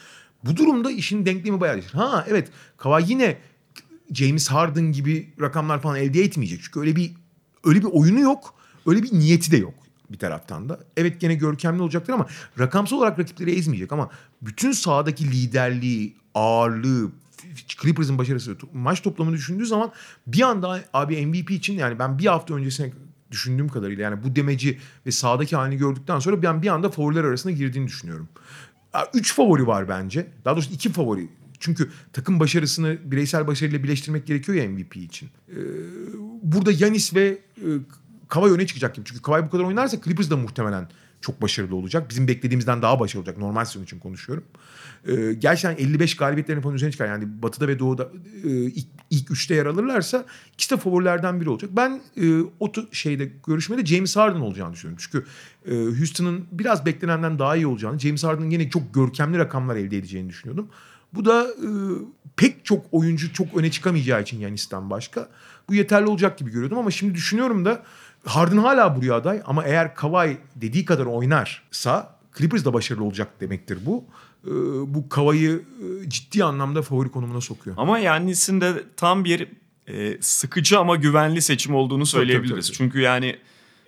bu durumda işin denklemi bayağı değişir. Ha evet Kavay yine James Harden gibi rakamlar falan elde etmeyecek. Çünkü öyle bir öyle bir oyunu yok. Öyle bir niyeti de yok bir taraftan da. Evet gene görkemli olacaktır ama rakamsal olarak rakipleri ezmeyecek ama bütün sahadaki liderliği, ağırlığı, Clippers'ın başarısı, maç toplamını düşündüğü zaman bir anda abi MVP için yani ben bir hafta öncesine düşündüğüm kadarıyla yani bu demeci ve sahadaki halini gördükten sonra ben bir anda favoriler arasına girdiğini düşünüyorum. Üç favori var bence. Daha doğrusu iki favori. Çünkü takım başarısını bireysel başarıyla birleştirmek gerekiyor ya MVP için. Ee, burada Yanis ve e, Kawhi öne çıkacak gibi. Çünkü Kawhi bu kadar oynarsa Clippers da muhtemelen çok başarılı olacak. Bizim beklediğimizden daha başarılı olacak. Normal sezon için konuşuyorum. Ee, gerçekten 55 galibiyetlerin falan üzerine çıkar. Yani Batı'da ve Doğu'da e, ilk, ilk üçte yer alırlarsa ikisi de favorilerden biri olacak. Ben e, o şeyde görüşmede James Harden olacağını düşünüyorum. Çünkü e, Houston'ın biraz beklenenden daha iyi olacağını, James Harden'ın yine çok görkemli rakamlar elde edeceğini düşünüyordum. Bu da e, pek çok oyuncu çok öne çıkamayacağı için Yanis'ten başka. Bu yeterli olacak gibi görüyordum ama şimdi düşünüyorum da Harden hala buraya aday ama eğer Kawhi dediği kadar oynarsa Clippers da başarılı olacak demektir bu. E, bu Kawhi'yi e, ciddi anlamda favori konumuna sokuyor. Ama Yannis'in de tam bir e, sıkıcı ama güvenli seçim olduğunu söyleyebiliriz. tabii. Çünkü yani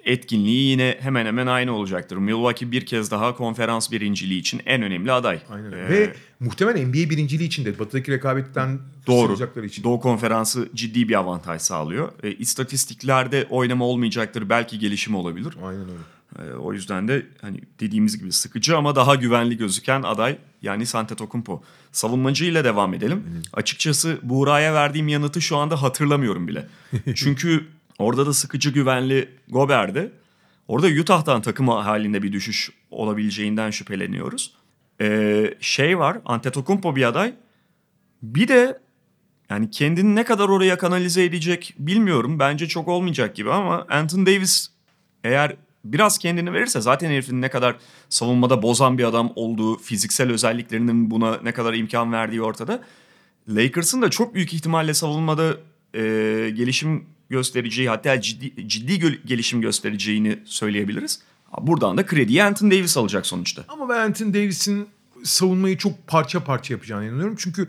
etkinliği yine hemen hemen aynı olacaktır. Milwaukee bir kez daha konferans birinciliği için en önemli aday. Aynen. Ee, Ve muhtemelen NBA birinciliği için de batıdaki rekabetten Doğru. için. Doğu Konferansı ciddi bir avantaj sağlıyor. E, istatistiklerde oynama olmayacaktır. Belki gelişim olabilir. Aynen öyle. E, o yüzden de hani dediğimiz gibi sıkıcı ama daha güvenli gözüken aday yani Antetokounmpo. Savunmacıyla devam edelim. Açıkçası Buğra'ya verdiğim yanıtı şu anda hatırlamıyorum bile. Çünkü orada da sıkıcı güvenli Gober'di. Orada Utah'tan takım halinde bir düşüş olabileceğinden şüpheleniyoruz. E, şey var Antetokounmpo bir aday. Bir de yani kendini ne kadar oraya kanalize edecek bilmiyorum. Bence çok olmayacak gibi ama Anthony Davis eğer biraz kendini verirse zaten herifin ne kadar savunmada bozan bir adam olduğu, fiziksel özelliklerinin buna ne kadar imkan verdiği ortada. Lakers'ın da çok büyük ihtimalle savunmada e, gelişim göstereceği hatta ciddi, ciddi gelişim göstereceğini söyleyebiliriz. Buradan da krediyi Anthony Davis alacak sonuçta. Ama ben Anthony Davis'in savunmayı çok parça parça yapacağını inanıyorum. Çünkü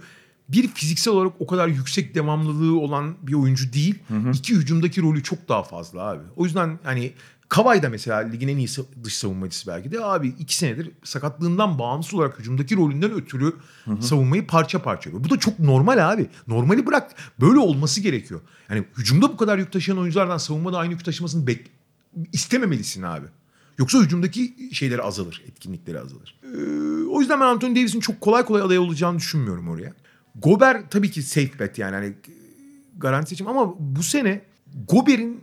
bir fiziksel olarak o kadar yüksek devamlılığı olan bir oyuncu değil. İki hücumdaki rolü çok daha fazla abi. O yüzden hani Kavay da mesela ligin en iyi dış savunmacısı belki de abi iki senedir sakatlığından bağımsız olarak hücumdaki rolünden ötürü savunmayı parça parça yapıyor. Bu da çok normal abi. Normali bırak. Böyle olması gerekiyor. Yani hücumda bu kadar yük taşıyan oyunculardan savunmada aynı yük taşımasını bek istememelisin abi. Yoksa hücumdaki şeyleri azalır, etkinlikleri azalır. Ee, o yüzden ben Anthony Davis'in çok kolay kolay aday olacağını düşünmüyorum oraya. Gober tabii ki safe bet yani hani garanti seçim ama bu sene Gober'in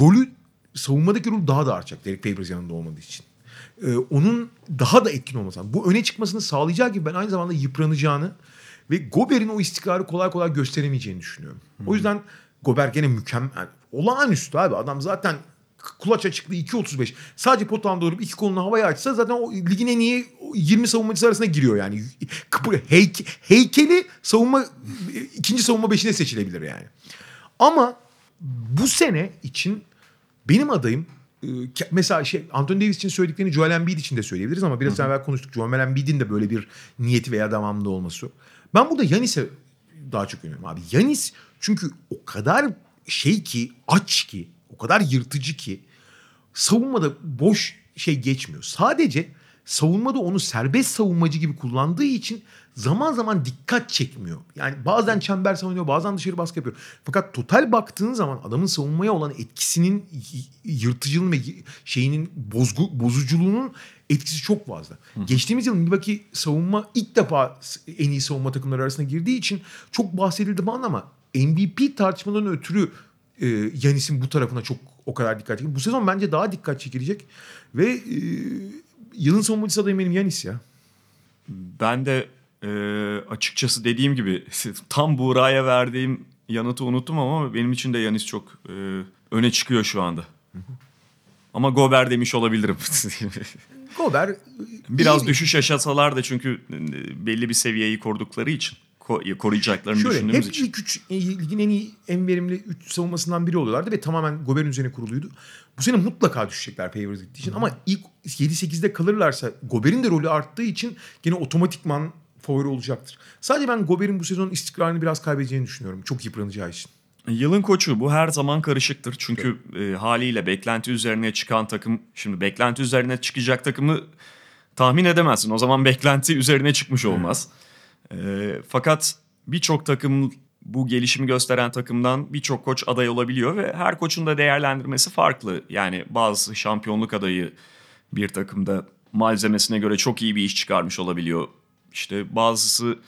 rolü savunmadaki rolü daha da artacak Derek Favors yanında olmadığı için. Ee, onun daha da etkin olması. lazım. Bu öne çıkmasını sağlayacağı gibi ben aynı zamanda yıpranacağını ve Gober'in o istikrarı kolay kolay gösteremeyeceğini düşünüyorum. O yüzden Gober gene mükemmel. olağanüstü abi. Adam zaten kulaç açıklığı 2.35. Sadece potağında durup iki kolunu havaya açsa zaten o ligin en iyi 20 savunmacısı arasına giriyor yani. Kıpır, heyke- heykeli savunma ikinci savunma beşine seçilebilir yani. Ama bu sene için benim adayım e, mesela şey Anthony Davis için söylediklerini Joel Embiid için de söyleyebiliriz ama biraz evvel konuştuk. Joel Embiid'in de böyle bir niyeti veya devamlı olması. Ben burada Yanis'e daha çok yöneliyorum abi. Yanis çünkü o kadar şey ki aç ki o kadar yırtıcı ki savunmada boş şey geçmiyor. Sadece savunmada onu serbest savunmacı gibi kullandığı için zaman zaman dikkat çekmiyor. Yani bazen çember savunuyor, bazen dışarı baskı yapıyor. Fakat total baktığın zaman adamın savunmaya olan etkisinin y- yırtıcılığının ve şeyinin bozgu, bozuculuğunun etkisi çok fazla. Geçtiğimiz yıl Milwaukee savunma ilk defa en iyi savunma takımları arasına girdiği için çok bahsedildi falan ama MVP tartışmalarının ötürü e, Yanis'in bu tarafına çok o kadar dikkat çekiyor. Bu sezon bence daha dikkat çekilecek ve e, yılın savunmacısı adayım benim Yanis ya. Ben de e, açıkçası dediğim gibi tam Buğra'ya verdiğim yanıtı unuttum ama benim için de Yanis çok e, öne çıkıyor şu anda. Ama Gober demiş olabilirim. Gober Biraz iyi- düşüş yaşasalar da çünkü e, belli bir seviyeyi korudukları için koruyacaklarını Şöyle düşündüğümüz hep için. ilk üç, e, ligin en iyi en verimli 3 savunmasından biri oluyorlardı ve tamamen Gober'in üzerine kuruluydu. Bu sene mutlaka düşecekler Favors gittiği için ama ilk 7-8'de kalırlarsa Gober'in de rolü arttığı için gene otomatikman favori olacaktır. Sadece ben Gober'in bu sezon istikrarını biraz kaybedeceğini düşünüyorum. Çok yıpranacağı için. Yılın koçu bu her zaman karışıktır. Çünkü e, haliyle beklenti üzerine çıkan takım şimdi beklenti üzerine çıkacak takımı tahmin edemezsin. O zaman beklenti üzerine çıkmış olmaz. E, fakat birçok takım bu gelişimi gösteren takımdan birçok koç aday olabiliyor ve her koçun da değerlendirmesi farklı. Yani bazı şampiyonluk adayı bir takımda malzemesine göre çok iyi bir iş çıkarmış olabiliyor. İşte bazısı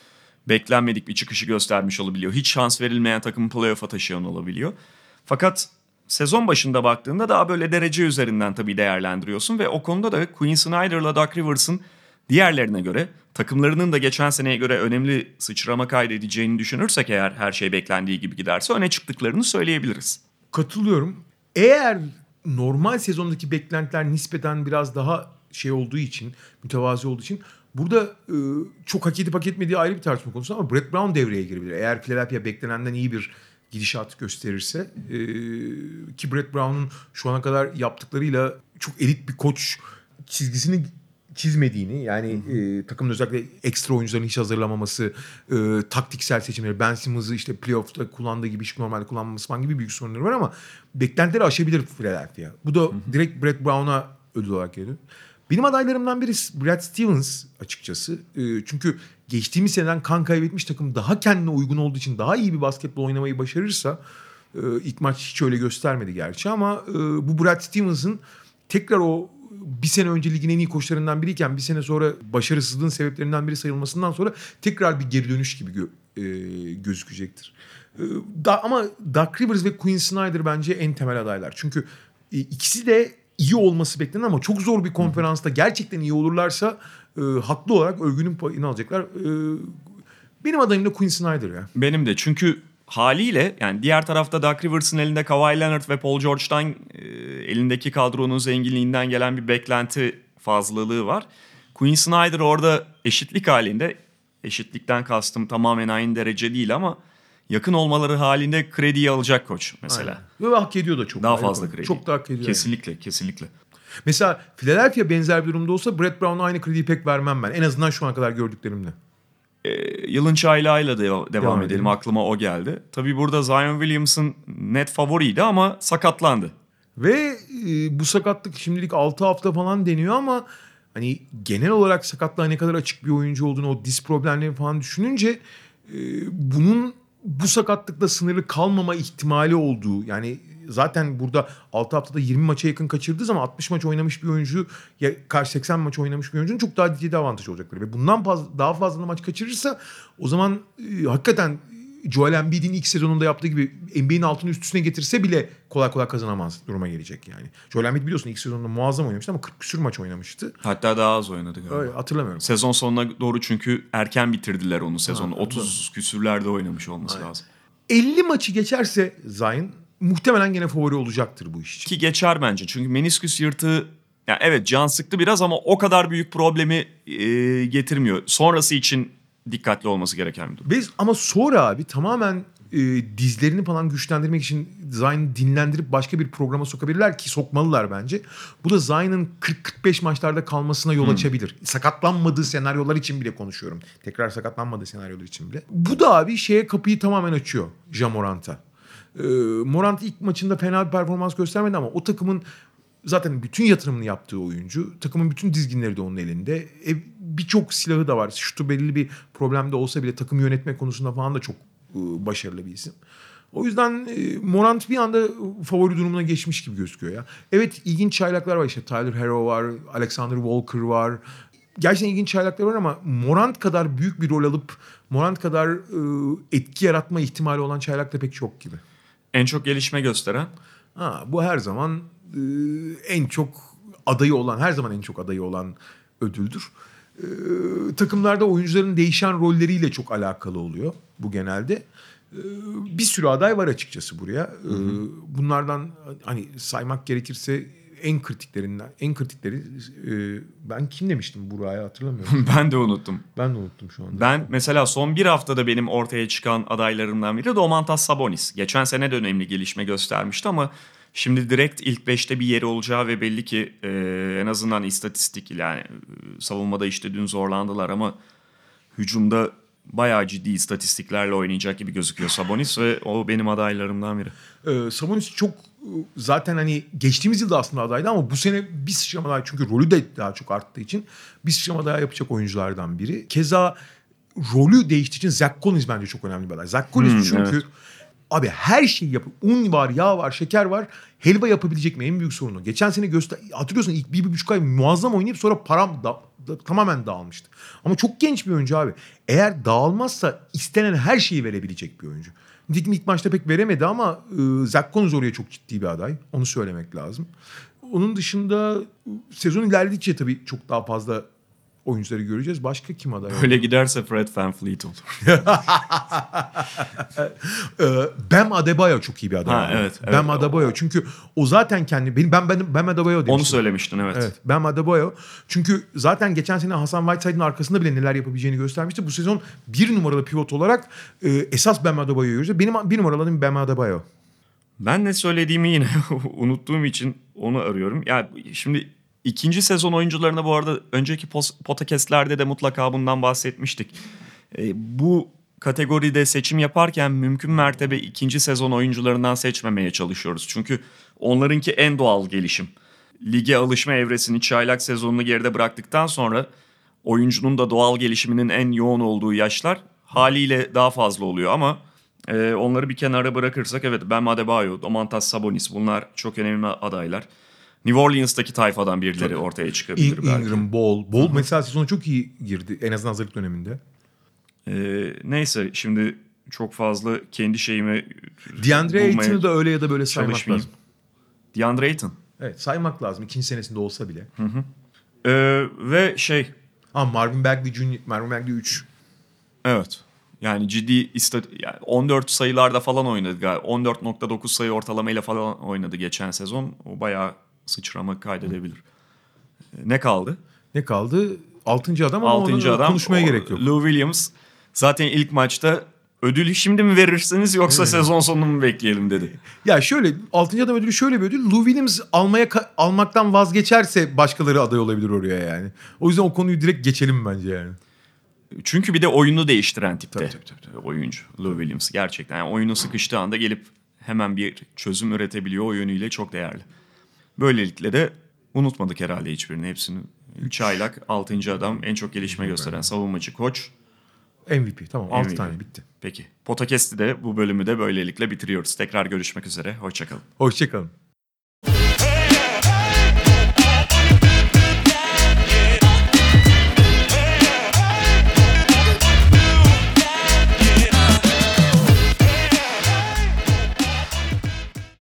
beklenmedik bir çıkışı göstermiş olabiliyor. Hiç şans verilmeyen takımı playoff'a taşıyan olabiliyor. Fakat sezon başında baktığında daha böyle derece üzerinden tabii değerlendiriyorsun ve o konuda da Quinn Snyder'la Doug Rivers'ın diğerlerine göre takımlarının da geçen seneye göre önemli sıçrama kaydedeceğini düşünürsek eğer her şey beklendiği gibi giderse öne çıktıklarını söyleyebiliriz. Katılıyorum. Eğer normal sezondaki beklentiler nispeten biraz daha şey olduğu için, mütevazi olduğu için burada e, çok hak edip hak etmediği ayrı bir tartışma konusu ama Brett Brown devreye girebilir. Eğer Philadelphia beklenenden iyi bir gidişat gösterirse e, ki Brett Brown'un şu ana kadar yaptıklarıyla çok elit bir koç çizgisini çizmediğini yani e, takımın özellikle ekstra oyuncuların hiç hazırlamaması, e, taktiksel seçimleri, Ben Simmons'ı işte playoff'ta kullandığı gibi hiç normalde kullanmaması falan gibi büyük sorunları var ama beklentileri aşabilir Philadelphia. Bu da direkt Brett Brown'a ödül olarak geliyor. Benim adaylarımdan biri Brad Stevens açıkçası. E, çünkü geçtiğimiz seneden kan kaybetmiş takım daha kendine uygun olduğu için daha iyi bir basketbol oynamayı başarırsa e, ilk maç hiç öyle göstermedi gerçi ama e, bu Brad Stevens'ın tekrar o bir sene önce ligin en iyi koçlarından biriyken bir sene sonra başarısızlığın sebeplerinden biri sayılmasından sonra tekrar bir geri dönüş gibi gö- e, gözükecektir. E, da, ama Doug Rivers ve Quinn Snyder bence en temel adaylar. Çünkü e, ikisi de iyi olması beklenen ama çok zor bir konferansta gerçekten iyi olurlarsa e, haklı olarak övgünün payını alacaklar. E, benim adayım da Quinn Snyder ya. Benim de çünkü haliyle yani diğer tarafta Doug Rivers'ın elinde Kawhi Leonard ve Paul George'dan e, elindeki kadronun zenginliğinden gelen bir beklenti fazlalığı var. Quinn Snyder orada eşitlik halinde eşitlikten kastım tamamen aynı derece değil ama yakın olmaları halinde krediyi alacak koç mesela. Aynen. Ve hak ediyor da çok. Daha fazla kredi. Çok da hak ediyor. yani. Kesinlikle, kesinlikle. Mesela Philadelphia benzer bir durumda olsa Brett Brown'a aynı krediyi pek vermem ben. En azından şu ana kadar gördüklerimle. Ee, yılın çaylağıyla de devam, Devam edelim. edelim. Aklıma o geldi. Tabii burada Zion Williamson net favoriydi ama sakatlandı. Ve e, bu sakatlık şimdilik 6 hafta falan deniyor ama hani genel olarak sakatlığa ne kadar açık bir oyuncu olduğunu o diz problemleri falan düşününce e, bunun bu sakatlıkla sınırlı kalmama ihtimali olduğu yani zaten burada 6 haftada 20 maça yakın kaçırdığı zaman 60 maç oynamış bir oyuncu ya karşı 80 maç oynamış bir oyuncunun çok daha ciddi avantaj olacaktır. Ve bundan fazla, daha fazla maç kaçırırsa o zaman e, hakikaten Joel Embiid'in ilk sezonunda yaptığı gibi NBA'nin altını üst üstüne getirse bile kolay kolay kazanamaz duruma gelecek yani. Joel Embiid biliyorsun ilk sezonunda muazzam oynamıştı ama 40 küsür maç oynamıştı. Hatta daha az oynadı galiba. Öyle, hatırlamıyorum. Sezon sonuna doğru çünkü erken bitirdiler onu sezonu. Ha, 30 küsürlerde oynamış olması lazım. 50 maçı geçerse Zion muhtemelen gene favori olacaktır bu iş için. Ki geçer bence. Çünkü menisküs yırtığı yani evet can sıktı biraz ama o kadar büyük problemi e, getirmiyor. Sonrası için dikkatli olması gereken bir durum. Ve ama sonra abi tamamen e, dizlerini falan güçlendirmek için Zion'ı dinlendirip başka bir programa sokabilirler ki sokmalılar bence. Bu da Zion'ın 40-45 maçlarda kalmasına yol açabilir. Sakatlanmadığı senaryolar için bile konuşuyorum. Tekrar sakatlanmadığı senaryolar için bile. Bu da abi şeye kapıyı tamamen açıyor Jamorant'a. E, Morant ilk maçında fena bir performans göstermedi ama o takımın zaten bütün yatırımını yaptığı oyuncu. Takımın bütün dizginleri de onun elinde. E, Birçok silahı da var. Şutu belli bir problemde olsa bile takım yönetme konusunda falan da çok e, başarılı bir isim. O yüzden e, Morant bir anda favori durumuna geçmiş gibi gözüküyor ya. Evet ilginç çaylaklar var işte. Tyler Hero var, Alexander Walker var. Gerçekten ilginç çaylaklar var ama Morant kadar büyük bir rol alıp Morant kadar e, etki yaratma ihtimali olan çaylak da pek çok gibi. En çok gelişme gösteren Ha, bu her zaman e, en çok adayı olan, her zaman en çok adayı olan ödüldür. E, takımlarda oyuncuların değişen rolleriyle çok alakalı oluyor bu genelde. E, bir sürü aday var açıkçası buraya. E, bunlardan hani saymak gerekirse en kritiklerinden, en kritikleri e, ben kim demiştim Burak'a hatırlamıyorum. ben de unuttum. ben de unuttum şu anda. Ben mesela son bir haftada benim ortaya çıkan adaylarımdan biri Domantas Sabonis. Geçen sene de önemli gelişme göstermişti ama şimdi direkt ilk beşte bir yeri olacağı ve belli ki e, en azından istatistik yani e, savunmada işte dün zorlandılar ama hücumda bayağı ciddi istatistiklerle oynayacak gibi gözüküyor Sabonis ve o benim adaylarımdan biri. Ee, Sabonis çok e, zaten hani geçtiğimiz yılda aslında adaydı ama bu sene bir sıçrama daha çünkü rolü de daha çok arttığı için bir sıçrama daha yapacak oyunculardan biri. Keza rolü değiştiği için Zach Collins bence çok önemli bir aday. Zach Collins Hmm, çünkü evet. Abi her şeyi yapıp un var, yağ var, şeker var. Helva yapabilecek mi? En büyük sorunu. Geçen sene göster hatırlıyorsun ilk bir, bir buçuk ay muazzam oynayıp sonra param da, da- tamamen dağılmıştı. Ama çok genç bir oyuncu abi. Eğer dağılmazsa istenen her şeyi verebilecek bir oyuncu. Nitekim ilk maçta pek veremedi ama e, Zach Collins oraya çok ciddi bir aday. Onu söylemek lazım. Onun dışında e, sezon ilerledikçe tabii çok daha fazla oyuncuları göreceğiz. Başka kim aday? Öyle giderse Fred VanVleet olur. Ee, Bam Adebayo çok iyi bir aday. Ha, evet, evet. Bam Adebayo çünkü o zaten kendi benim ben ben Bam Adebayo demiştim. Onu söylemiştin evet. Evet Bam Adebayo. Çünkü zaten geçen sene Hasan Whiteside'ın arkasında bile neler yapabileceğini göstermişti. Bu sezon bir numaralı pivot olarak e, esas Bam Adebayo'yu göreceğiz. Benim bir numaralı adım Bam Adebayo. Ben ne söylediğimi yine unuttuğum için onu arıyorum. Ya şimdi ikinci sezon oyuncularına bu arada önceki podcastlerde de mutlaka bundan bahsetmiştik. E, bu kategoride seçim yaparken mümkün mertebe ikinci sezon oyuncularından seçmemeye çalışıyoruz. Çünkü onlarınki en doğal gelişim. Lige alışma evresini çaylak sezonunu geride bıraktıktan sonra oyuncunun da doğal gelişiminin en yoğun olduğu yaşlar haliyle daha fazla oluyor ama e, onları bir kenara bırakırsak evet Bam Adebayo, Domantas Sabonis bunlar çok önemli adaylar. New Orleans'taki tayfadan birileri ortaya çıkabilir In- belki. Ingram, Ball. Ball mesela sezona çok iyi girdi. En azından hazırlık döneminde. E, neyse şimdi çok fazla kendi şeyimi DeAndre bulmaya Ayton'u da öyle ya da böyle saymak lazım. DeAndre Ayton. Evet saymak lazım. İkinci senesinde olsa bile. E, ve şey Ha Marvin Bagley Jr. Marvin Bagley 3. Evet. Yani ciddi istat yani 14 sayılarda falan oynadı galiba. 14.9 sayı ortalamayla falan oynadı geçen sezon. O bayağı sıçrama kaydedebilir. Ee, Ne kaldı? Ne kaldı? Altıncı adam ama Altıncı adam. konuşmaya o- gerek yok. Lou Williams zaten ilk maçta ödülü şimdi mi verirsiniz yoksa sezon sonunu mu bekleyelim dedi. Ya şöyle altıncı adam ödülü şöyle bir ödül. Lou Williams almaya almaktan vazgeçerse başkaları aday olabilir oraya yani. O yüzden o konuyu direkt geçelim bence yani. Çünkü bir de oyunu değiştiren tipte Tabii, tabii, tabii, oyuncu Lou Williams gerçekten. Yani oyunu sıkıştığı anda gelip hemen bir çözüm üretebiliyor o yönüyle çok değerli. Böylelikle de unutmadık herhalde hiçbirini. Hepsini çaylak, altıncı adam, en çok gelişme gösteren savunmacı koç. MVP tamam 6 MVP. tane bitti. Peki. Podcast'i de bu bölümü de böylelikle bitiriyoruz. Tekrar görüşmek üzere. Hoşçakalın. Hoşçakalın.